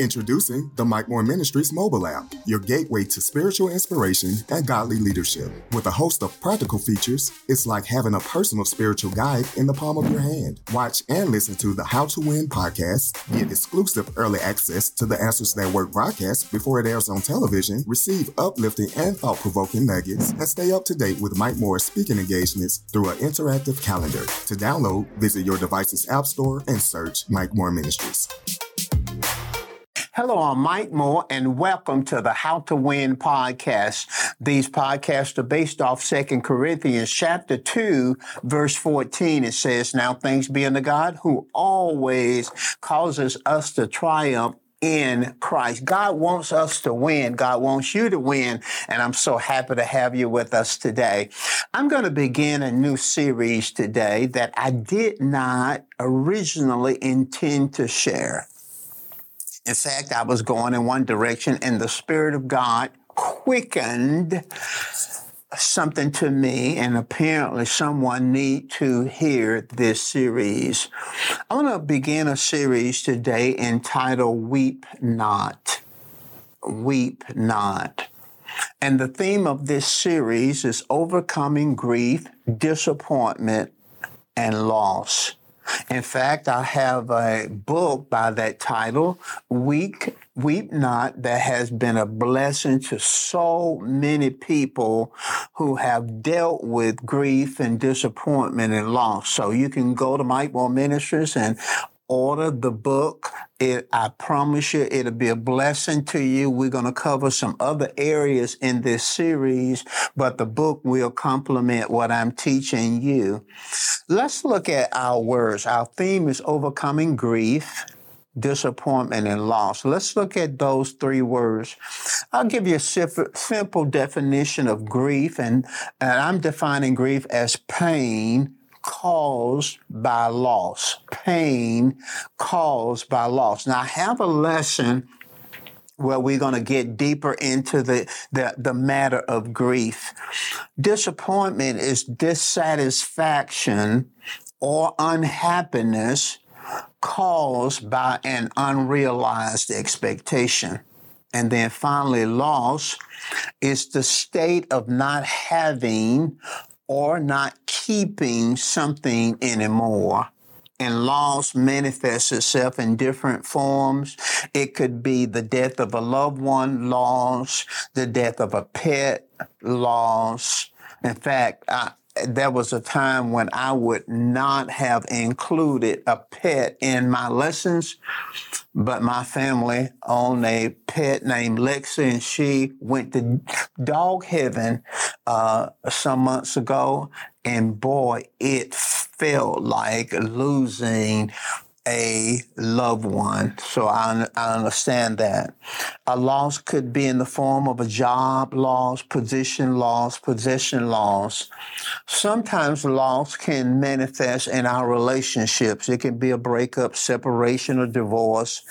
Introducing the Mike Moore Ministries mobile app, your gateway to spiritual inspiration and godly leadership. With a host of practical features, it's like having a personal spiritual guide in the palm of your hand. Watch and listen to the How to Win podcast, get exclusive early access to the Answers That Work broadcast before it airs on television, receive uplifting and thought provoking nuggets, and stay up to date with Mike Moore's speaking engagements through an interactive calendar. To download, visit your device's app store and search Mike Moore Ministries. Hello, I'm Mike Moore, and welcome to the How to Win podcast. These podcasts are based off Second Corinthians chapter 2, verse 14. It says, Now thanks be unto God who always causes us to triumph in Christ. God wants us to win. God wants you to win. And I'm so happy to have you with us today. I'm going to begin a new series today that I did not originally intend to share. In fact, I was going in one direction and the Spirit of God quickened something to me and apparently someone need to hear this series. I want to begin a series today entitled Weep Not. Weep Not. And the theme of this series is overcoming grief, disappointment, and loss. In fact, I have a book by that title, Weep, Weep Not, that has been a blessing to so many people who have dealt with grief and disappointment and loss. So you can go to Mike Moore Ministries and order the book. It, I promise you, it'll be a blessing to you. We're going to cover some other areas in this series, but the book will complement what I'm teaching you. Let's look at our words. Our theme is overcoming grief disappointment and loss. Let's look at those three words. I'll give you a simple definition of grief, and, and I'm defining grief as pain caused by loss. Pain caused by loss. Now, I have a lesson where we're going to get deeper into the, the, the matter of grief. Disappointment is dissatisfaction or unhappiness caused by an unrealized expectation. And then finally, loss is the state of not having or not keeping something anymore. And loss manifests itself in different forms. It could be the death of a loved one, loss, the death of a pet, loss. In fact, I, there was a time when I would not have included a pet in my lessons, but my family owned a pet named Lexi, and she went to dog heaven uh, some months ago, and boy, it felt like losing a loved one. So I, I understand that. A loss could be in the form of a job loss, position loss, possession loss. Sometimes loss can manifest in our relationships. It can be a breakup, separation, or divorce.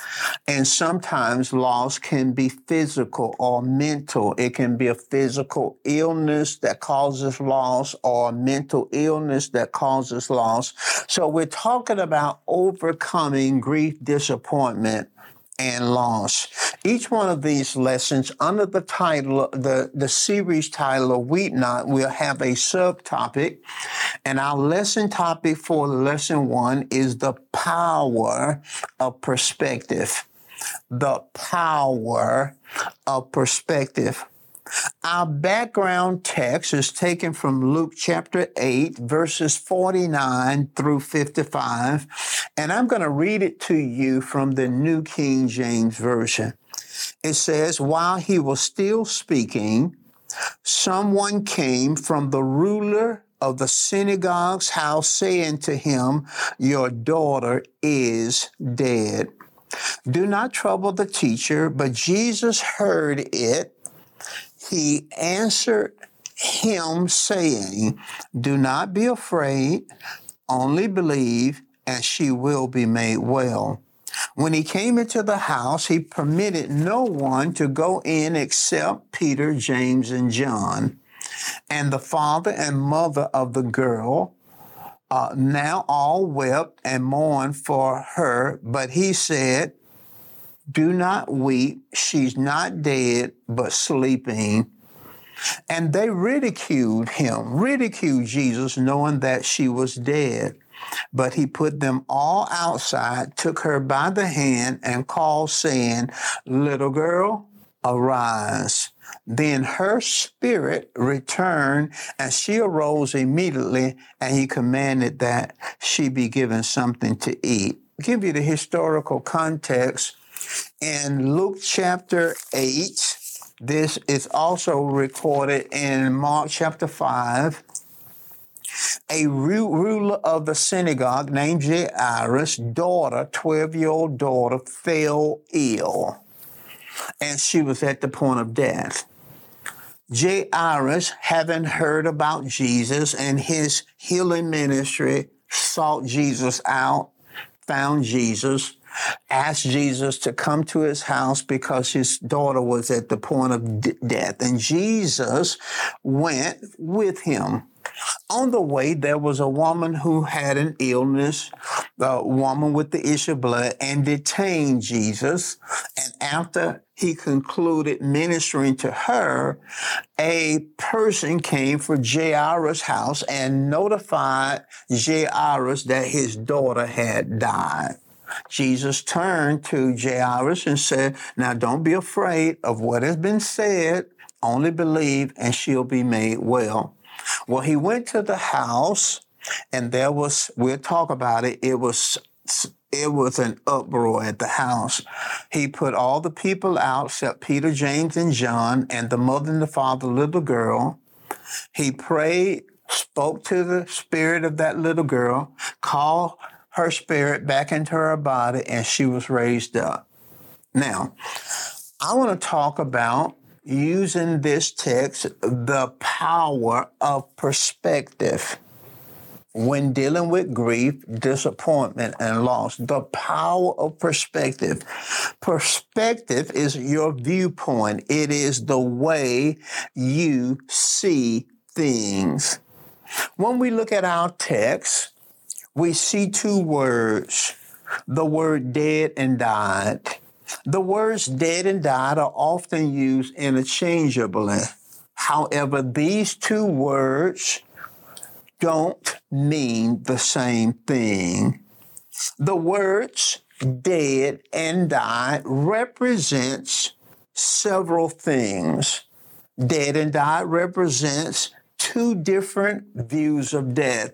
And sometimes loss can be physical or mental. It can be a physical illness that causes loss or mental illness that causes loss. So we're talking about overcoming overcoming grief, disappointment, and loss. Each one of these lessons under the title, the, the series title of Weep Not, will have a subtopic. And our lesson topic for lesson one is the power of perspective. The power of perspective. Our background text is taken from Luke chapter 8, verses 49 through 55, and I'm going to read it to you from the New King James Version. It says, While he was still speaking, someone came from the ruler of the synagogue's house saying to him, Your daughter is dead. Do not trouble the teacher, but Jesus heard it he answered him, saying, Do not be afraid, only believe, and she will be made well. When he came into the house, he permitted no one to go in except Peter, James, and John. And the father and mother of the girl uh, now all wept and mourned for her, but he said, Do not weep. She's not dead, but sleeping. And they ridiculed him, ridiculed Jesus, knowing that she was dead. But he put them all outside, took her by the hand, and called, saying, Little girl, arise. Then her spirit returned, and she arose immediately, and he commanded that she be given something to eat. Give you the historical context. In Luke chapter 8, this is also recorded in Mark chapter 5. A ruler of the synagogue named Jairus' daughter, 12 year old daughter, fell ill and she was at the point of death. Jairus, having heard about Jesus and his healing ministry, sought Jesus out, found Jesus, asked Jesus to come to his house because his daughter was at the point of d- death. And Jesus went with him. On the way, there was a woman who had an illness, the woman with the issue of blood, and detained Jesus. And after he concluded ministering to her, a person came for Jairus' house and notified Jairus that his daughter had died. Jesus turned to Jairus and said, Now don't be afraid of what has been said, only believe and she'll be made well. Well, he went to the house and there was, we'll talk about it, it was it was an uproar at the house. He put all the people out except Peter, James, and John, and the mother and the father, little girl. He prayed, spoke to the spirit of that little girl, called her spirit back into her body, and she was raised up. Now, I want to talk about using this text, the power of perspective when dealing with grief, disappointment, and loss. The power of perspective. Perspective is your viewpoint, it is the way you see things. When we look at our text, we see two words the word dead and died. The words dead and died are often used interchangeably. However, these two words don't mean the same thing. The words dead and died represents several things. Dead and died represents two different views of death.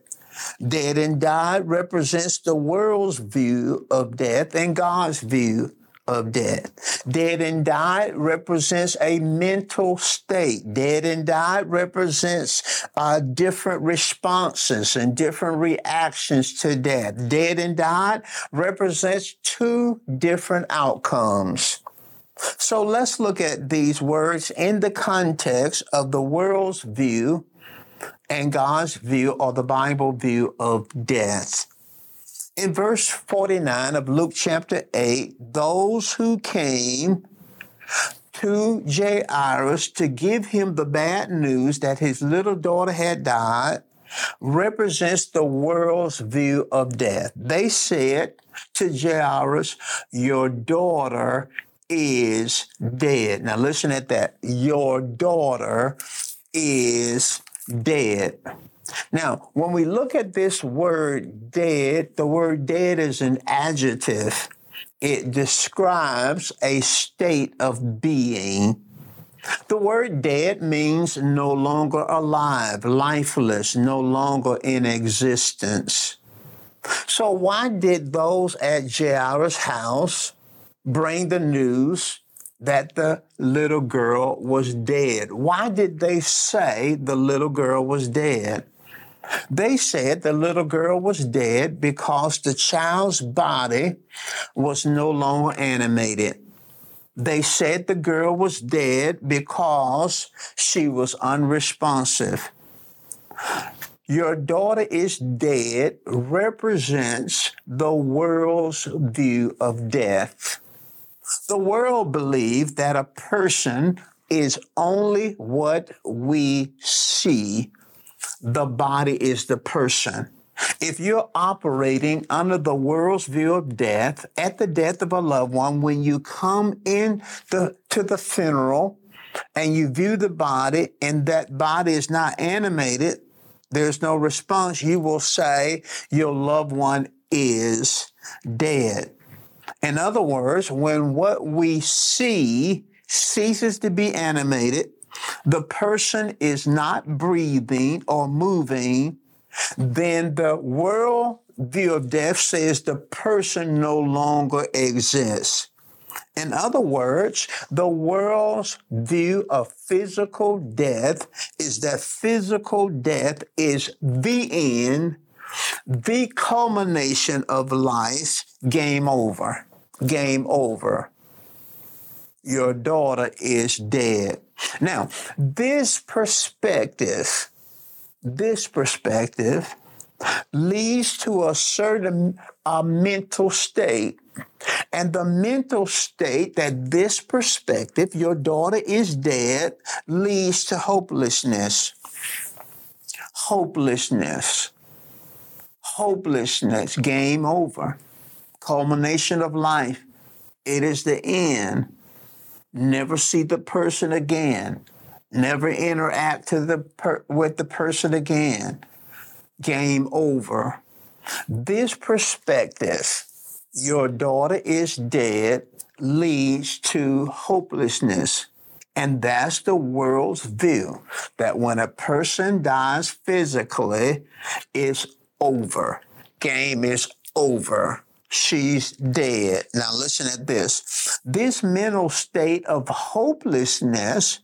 Dead and died represents the world's view of death and God's view of death. Dead and died represents a mental state. Dead and died represents uh, different responses and different reactions to death. Dead and died represents two different outcomes. So let's look at these words in the context of the world's view and God's view or the Bible view of death. In verse 49 of Luke chapter 8, those who came to Jairus to give him the bad news that his little daughter had died represents the world's view of death. They said to Jairus, Your daughter is dead. Now listen at that. Your daughter is dead. Now, when we look at this word dead, the word dead is an adjective. It describes a state of being. The word dead means no longer alive, lifeless, no longer in existence. So, why did those at Jairus' house bring the news that the little girl was dead? Why did they say the little girl was dead? They said the little girl was dead because the child's body was no longer animated. They said the girl was dead because she was unresponsive. Your daughter is dead represents the world's view of death. The world believed that a person is only what we see. The body is the person. If you're operating under the world's view of death, at the death of a loved one, when you come in the, to the funeral and you view the body and that body is not animated, there's no response, you will say your loved one is dead. In other words, when what we see ceases to be animated, the person is not breathing or moving, then the world view of death says the person no longer exists. In other words, the world's view of physical death is that physical death is the end, the culmination of life, game over, game over. Your daughter is dead. Now, this perspective, this perspective leads to a certain uh, mental state. And the mental state that this perspective, your daughter is dead, leads to hopelessness. Hopelessness. Hopelessness. Game over. Culmination of life. It is the end. Never see the person again. Never interact the per- with the person again game over. This perspective, your daughter is dead, leads to hopelessness. And that's the world's view that when a person dies physically, it's over. Game is over. She's dead. Now, listen at this. This mental state of hopelessness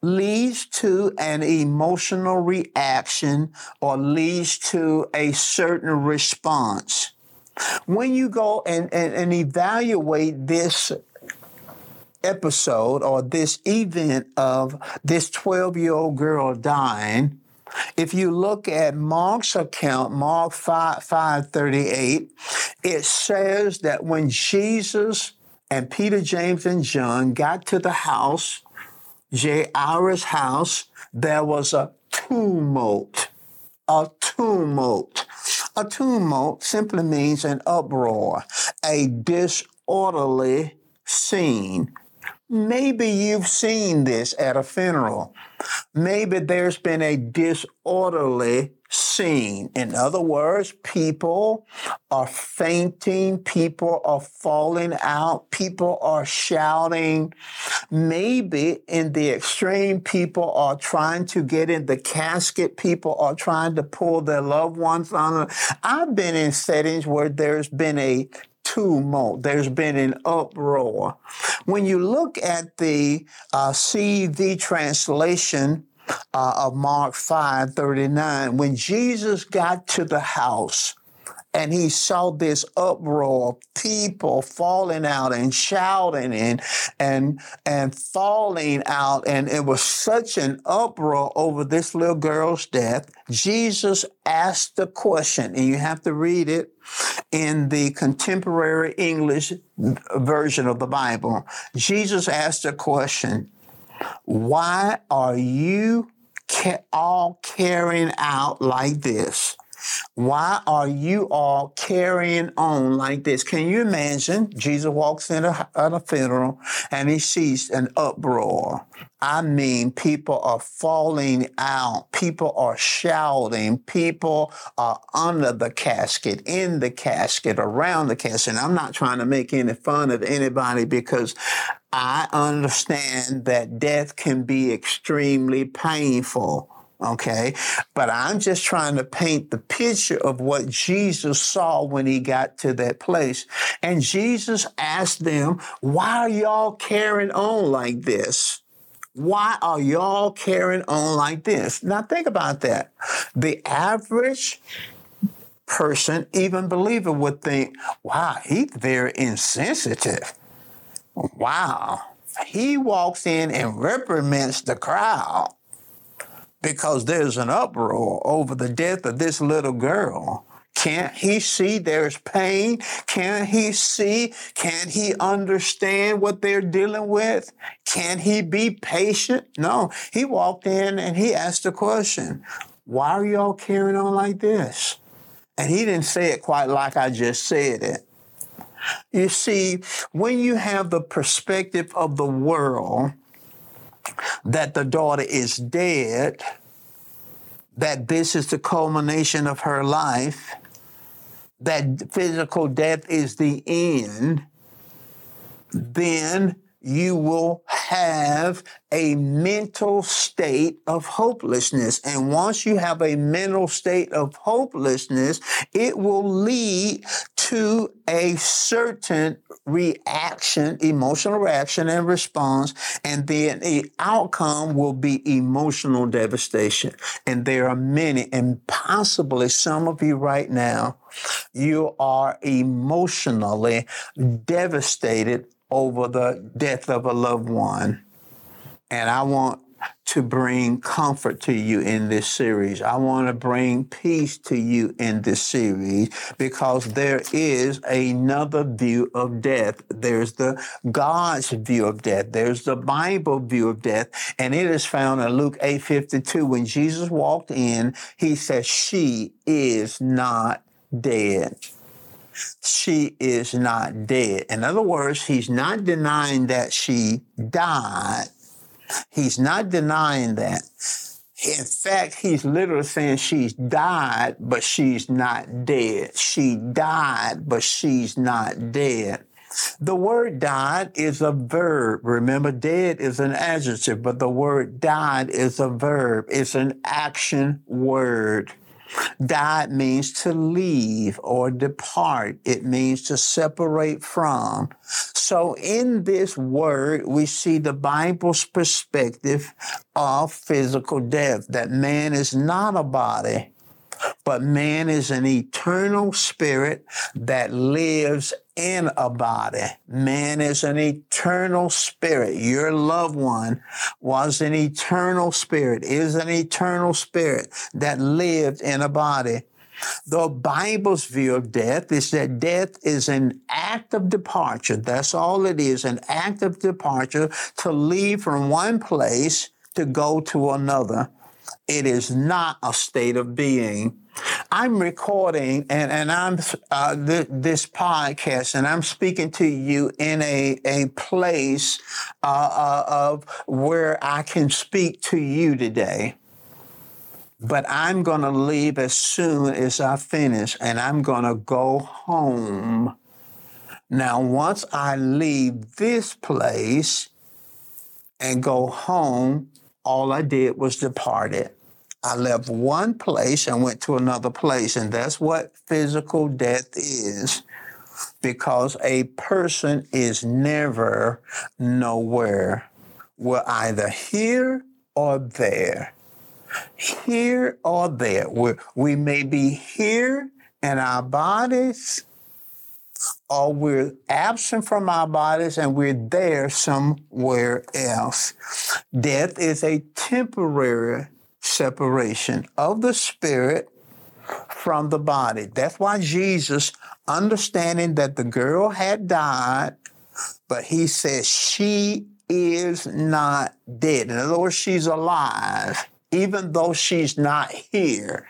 leads to an emotional reaction or leads to a certain response. When you go and, and, and evaluate this episode or this event of this 12 year old girl dying, if you look at Mark's account, Mark 5, 538, it says that when Jesus and Peter, James, and John got to the house, Jairus' house, there was a tumult. A tumult. A tumult simply means an uproar, a disorderly scene. Maybe you've seen this at a funeral. Maybe there's been a disorderly scene. In other words, people are fainting, people are falling out, people are shouting. Maybe in the extreme, people are trying to get in the casket, people are trying to pull their loved ones on. I've been in settings where there's been a tumult. There's been an uproar. When you look at the uh, CEV translation uh, of Mark 5 39, when Jesus got to the house, and he saw this uproar, of people falling out and shouting and and and falling out, and it was such an uproar over this little girl's death. Jesus asked the question, and you have to read it in the contemporary English version of the Bible. Jesus asked the question, "Why are you?" all carrying out like this? Why are you all carrying on like this? Can you imagine? Jesus walks in a, at a funeral and he sees an uproar. I mean, people are falling out. People are shouting. People are under the casket, in the casket, around the casket. And I'm not trying to make any fun of anybody because I understand that death can be extremely painful. Okay. But I'm just trying to paint the picture of what Jesus saw when he got to that place. And Jesus asked them, why are y'all carrying on like this? Why are y'all carrying on like this? Now think about that. The average person, even believer, would think, wow, he's very insensitive. Wow. He walks in and reprimands the crowd because there's an uproar over the death of this little girl. Can't he see there's pain? Can't he see? Can't he understand what they're dealing with? Can he be patient? No. He walked in and he asked a question. Why are y'all carrying on like this? And he didn't say it quite like I just said it. You see, when you have the perspective of the world that the daughter is dead, that this is the culmination of her life, that physical death is the end, then you will have a mental state of hopelessness. And once you have a mental state of hopelessness, it will lead to a certain reaction, emotional reaction and response. And then the outcome will be emotional devastation. And there are many, and possibly some of you right now, you are emotionally devastated over the death of a loved one. And I want to bring comfort to you in this series. I want to bring peace to you in this series because there is another view of death. There's the God's view of death. There's the Bible view of death. And it is found in Luke 8 52. When Jesus walked in, he said, She is not dead she is not dead. In other words, he's not denying that she died. He's not denying that. In fact, he's literally saying she's died, but she's not dead. She died, but she's not dead. The word died is a verb. Remember, dead is an adjective, but the word died is a verb. It's an action word. Died means to leave or depart. It means to separate from. So in this word, we see the Bible's perspective of physical death, that man is not a body, but man is an eternal spirit that lives in a body. Man is an eternal spirit. Your loved one was an eternal spirit, is an eternal spirit that lived in a body. The Bible's view of death is that death is an act of departure. That's all it is, an act of departure to leave from one place to go to another. It is not a state of being. I'm recording and, and I'm uh, th- this podcast and I'm speaking to you in a, a place uh, uh, of where I can speak to you today. But I'm going to leave as soon as I finish and I'm going to go home. Now, once I leave this place and go home, all I did was departed. I left one place and went to another place. And that's what physical death is. Because a person is never nowhere. We're either here or there. Here or there. we we may be here in our bodies or we're absent from our bodies and we're there somewhere else. Death is a temporary separation of the spirit from the body. That's why Jesus, understanding that the girl had died, but he says she is not dead. In other words, she's alive, even though she's not here.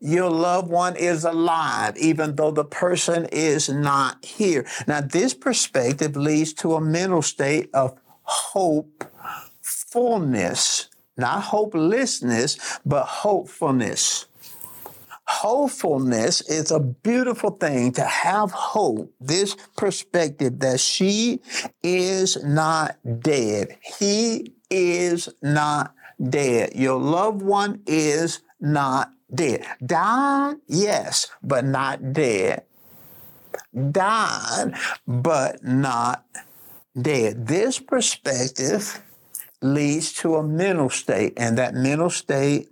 Your loved one is alive, even though the person is not here. Now, this perspective leads to a mental state of hopefulness, not hopelessness, but hopefulness. Hopefulness is a beautiful thing to have hope, this perspective that she is not dead. He is not dead. Your loved one is not dead. Died, yes, but not dead. Died, but not dead. This perspective leads to a mental state, and that mental state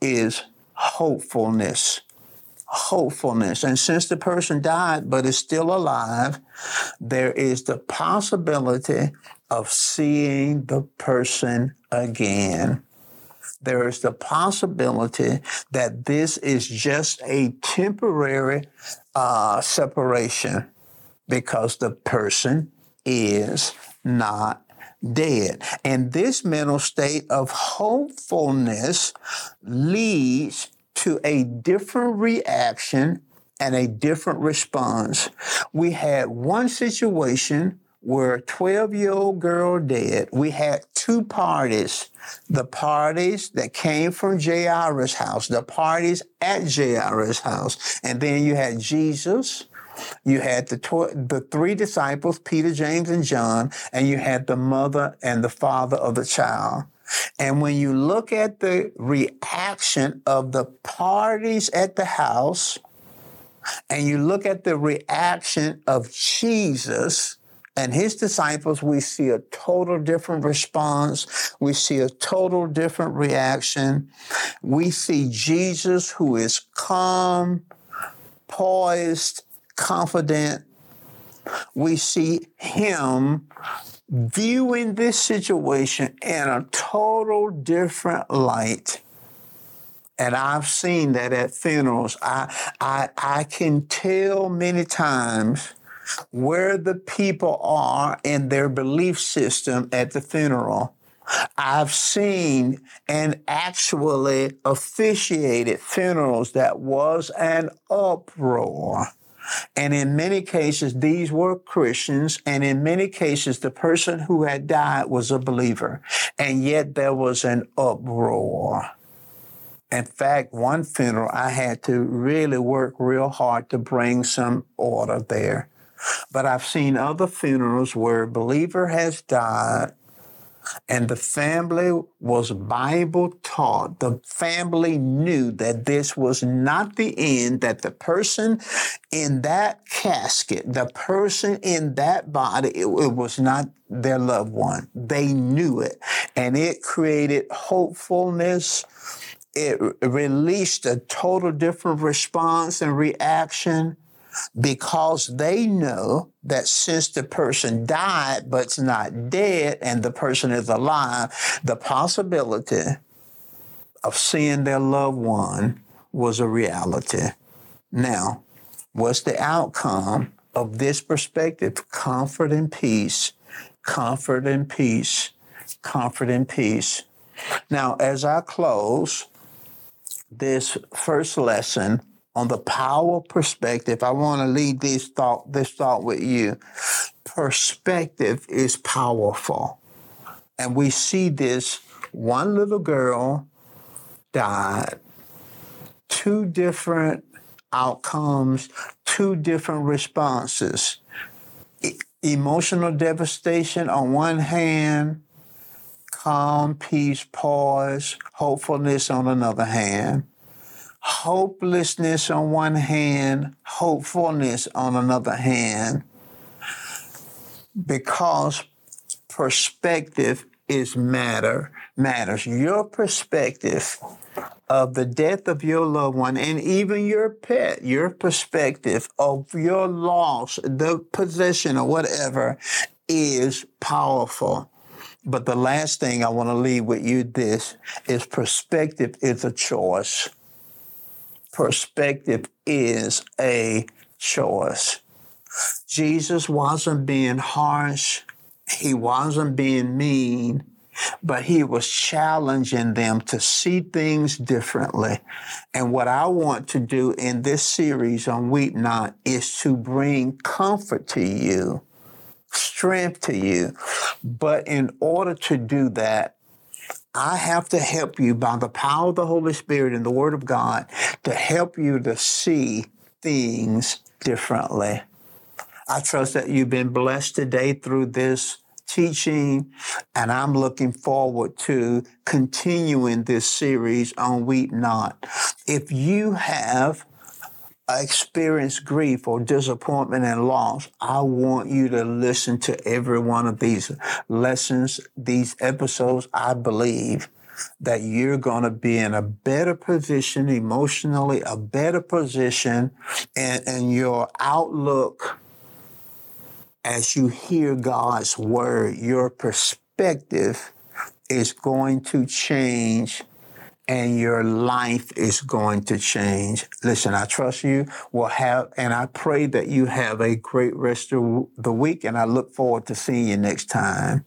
is hopefulness. Hopefulness. And since the person died but is still alive, there is the possibility of seeing the person again. there is the possibility that this is just a temporary uh, separation because the person is not dead. And this mental state of hopefulness leads to a different reaction and a different response. We had one situation where a 12 year old girl dead. We had two parties. The parties that came from Jairus' house, the parties at Jairus' house. And then you had Jesus. You had the tw- the three disciples, Peter, James, and John, and you had the mother and the father of the child. And when you look at the reaction of the parties at the house, and you look at the reaction of Jesus and his disciples, we see a total different response. We see a total different reaction. We see Jesus who is calm, poised, confident. We see him viewing this situation in a total different light. And I've seen that at funerals. I, I, I can tell many times where the people are in their belief system at the funeral. I've seen and actually officiated funerals that was an uproar. And in many cases, these were Christians. And in many cases, the person who had died was a believer. And yet there was an uproar. In fact, one funeral, I had to really work real hard to bring some order there. But I've seen other funerals where a believer has died and the family was Bible taught. The family knew that this was not the end, that the person in that casket, the person in that body, it, it was not their loved one. They knew it. And it created hopefulness it released a total different response and reaction because they know that since the person died but's not dead and the person is alive, the possibility of seeing their loved one was a reality. Now, what's the outcome of this perspective? Comfort and peace, comfort and peace, comfort and peace. Now, as I close, this first lesson on the power perspective, I want to leave this thought, this thought with you. Perspective is powerful. And we see this one little girl died, two different outcomes, two different responses. Emotional devastation on one hand, calm, peace, pause, hopefulness on another hand. Hopelessness on one hand, hopefulness on another hand, because perspective is matter matters. Your perspective of the death of your loved one and even your pet, your perspective of your loss, the possession or whatever is powerful. But the last thing I want to leave with you this is perspective is a choice. Perspective is a choice. Jesus wasn't being harsh. He wasn't being mean, but he was challenging them to see things differently. And what I want to do in this series on Weep Not is to bring comfort to you strength to you. But in order to do that, I have to help you by the power of the Holy Spirit and the Word of God to help you to see things differently. I trust that you've been blessed today through this teaching, and I'm looking forward to continuing this series on Weep Not. If you have experience grief or disappointment and loss, I want you to listen to every one of these lessons, these episodes. I believe that you're going to be in a better position emotionally, a better position, and, and your outlook as you hear God's word, your perspective is going to change and your life is going to change. Listen, I trust you will have, and I pray that you have a great rest of the week, and I look forward to seeing you next time.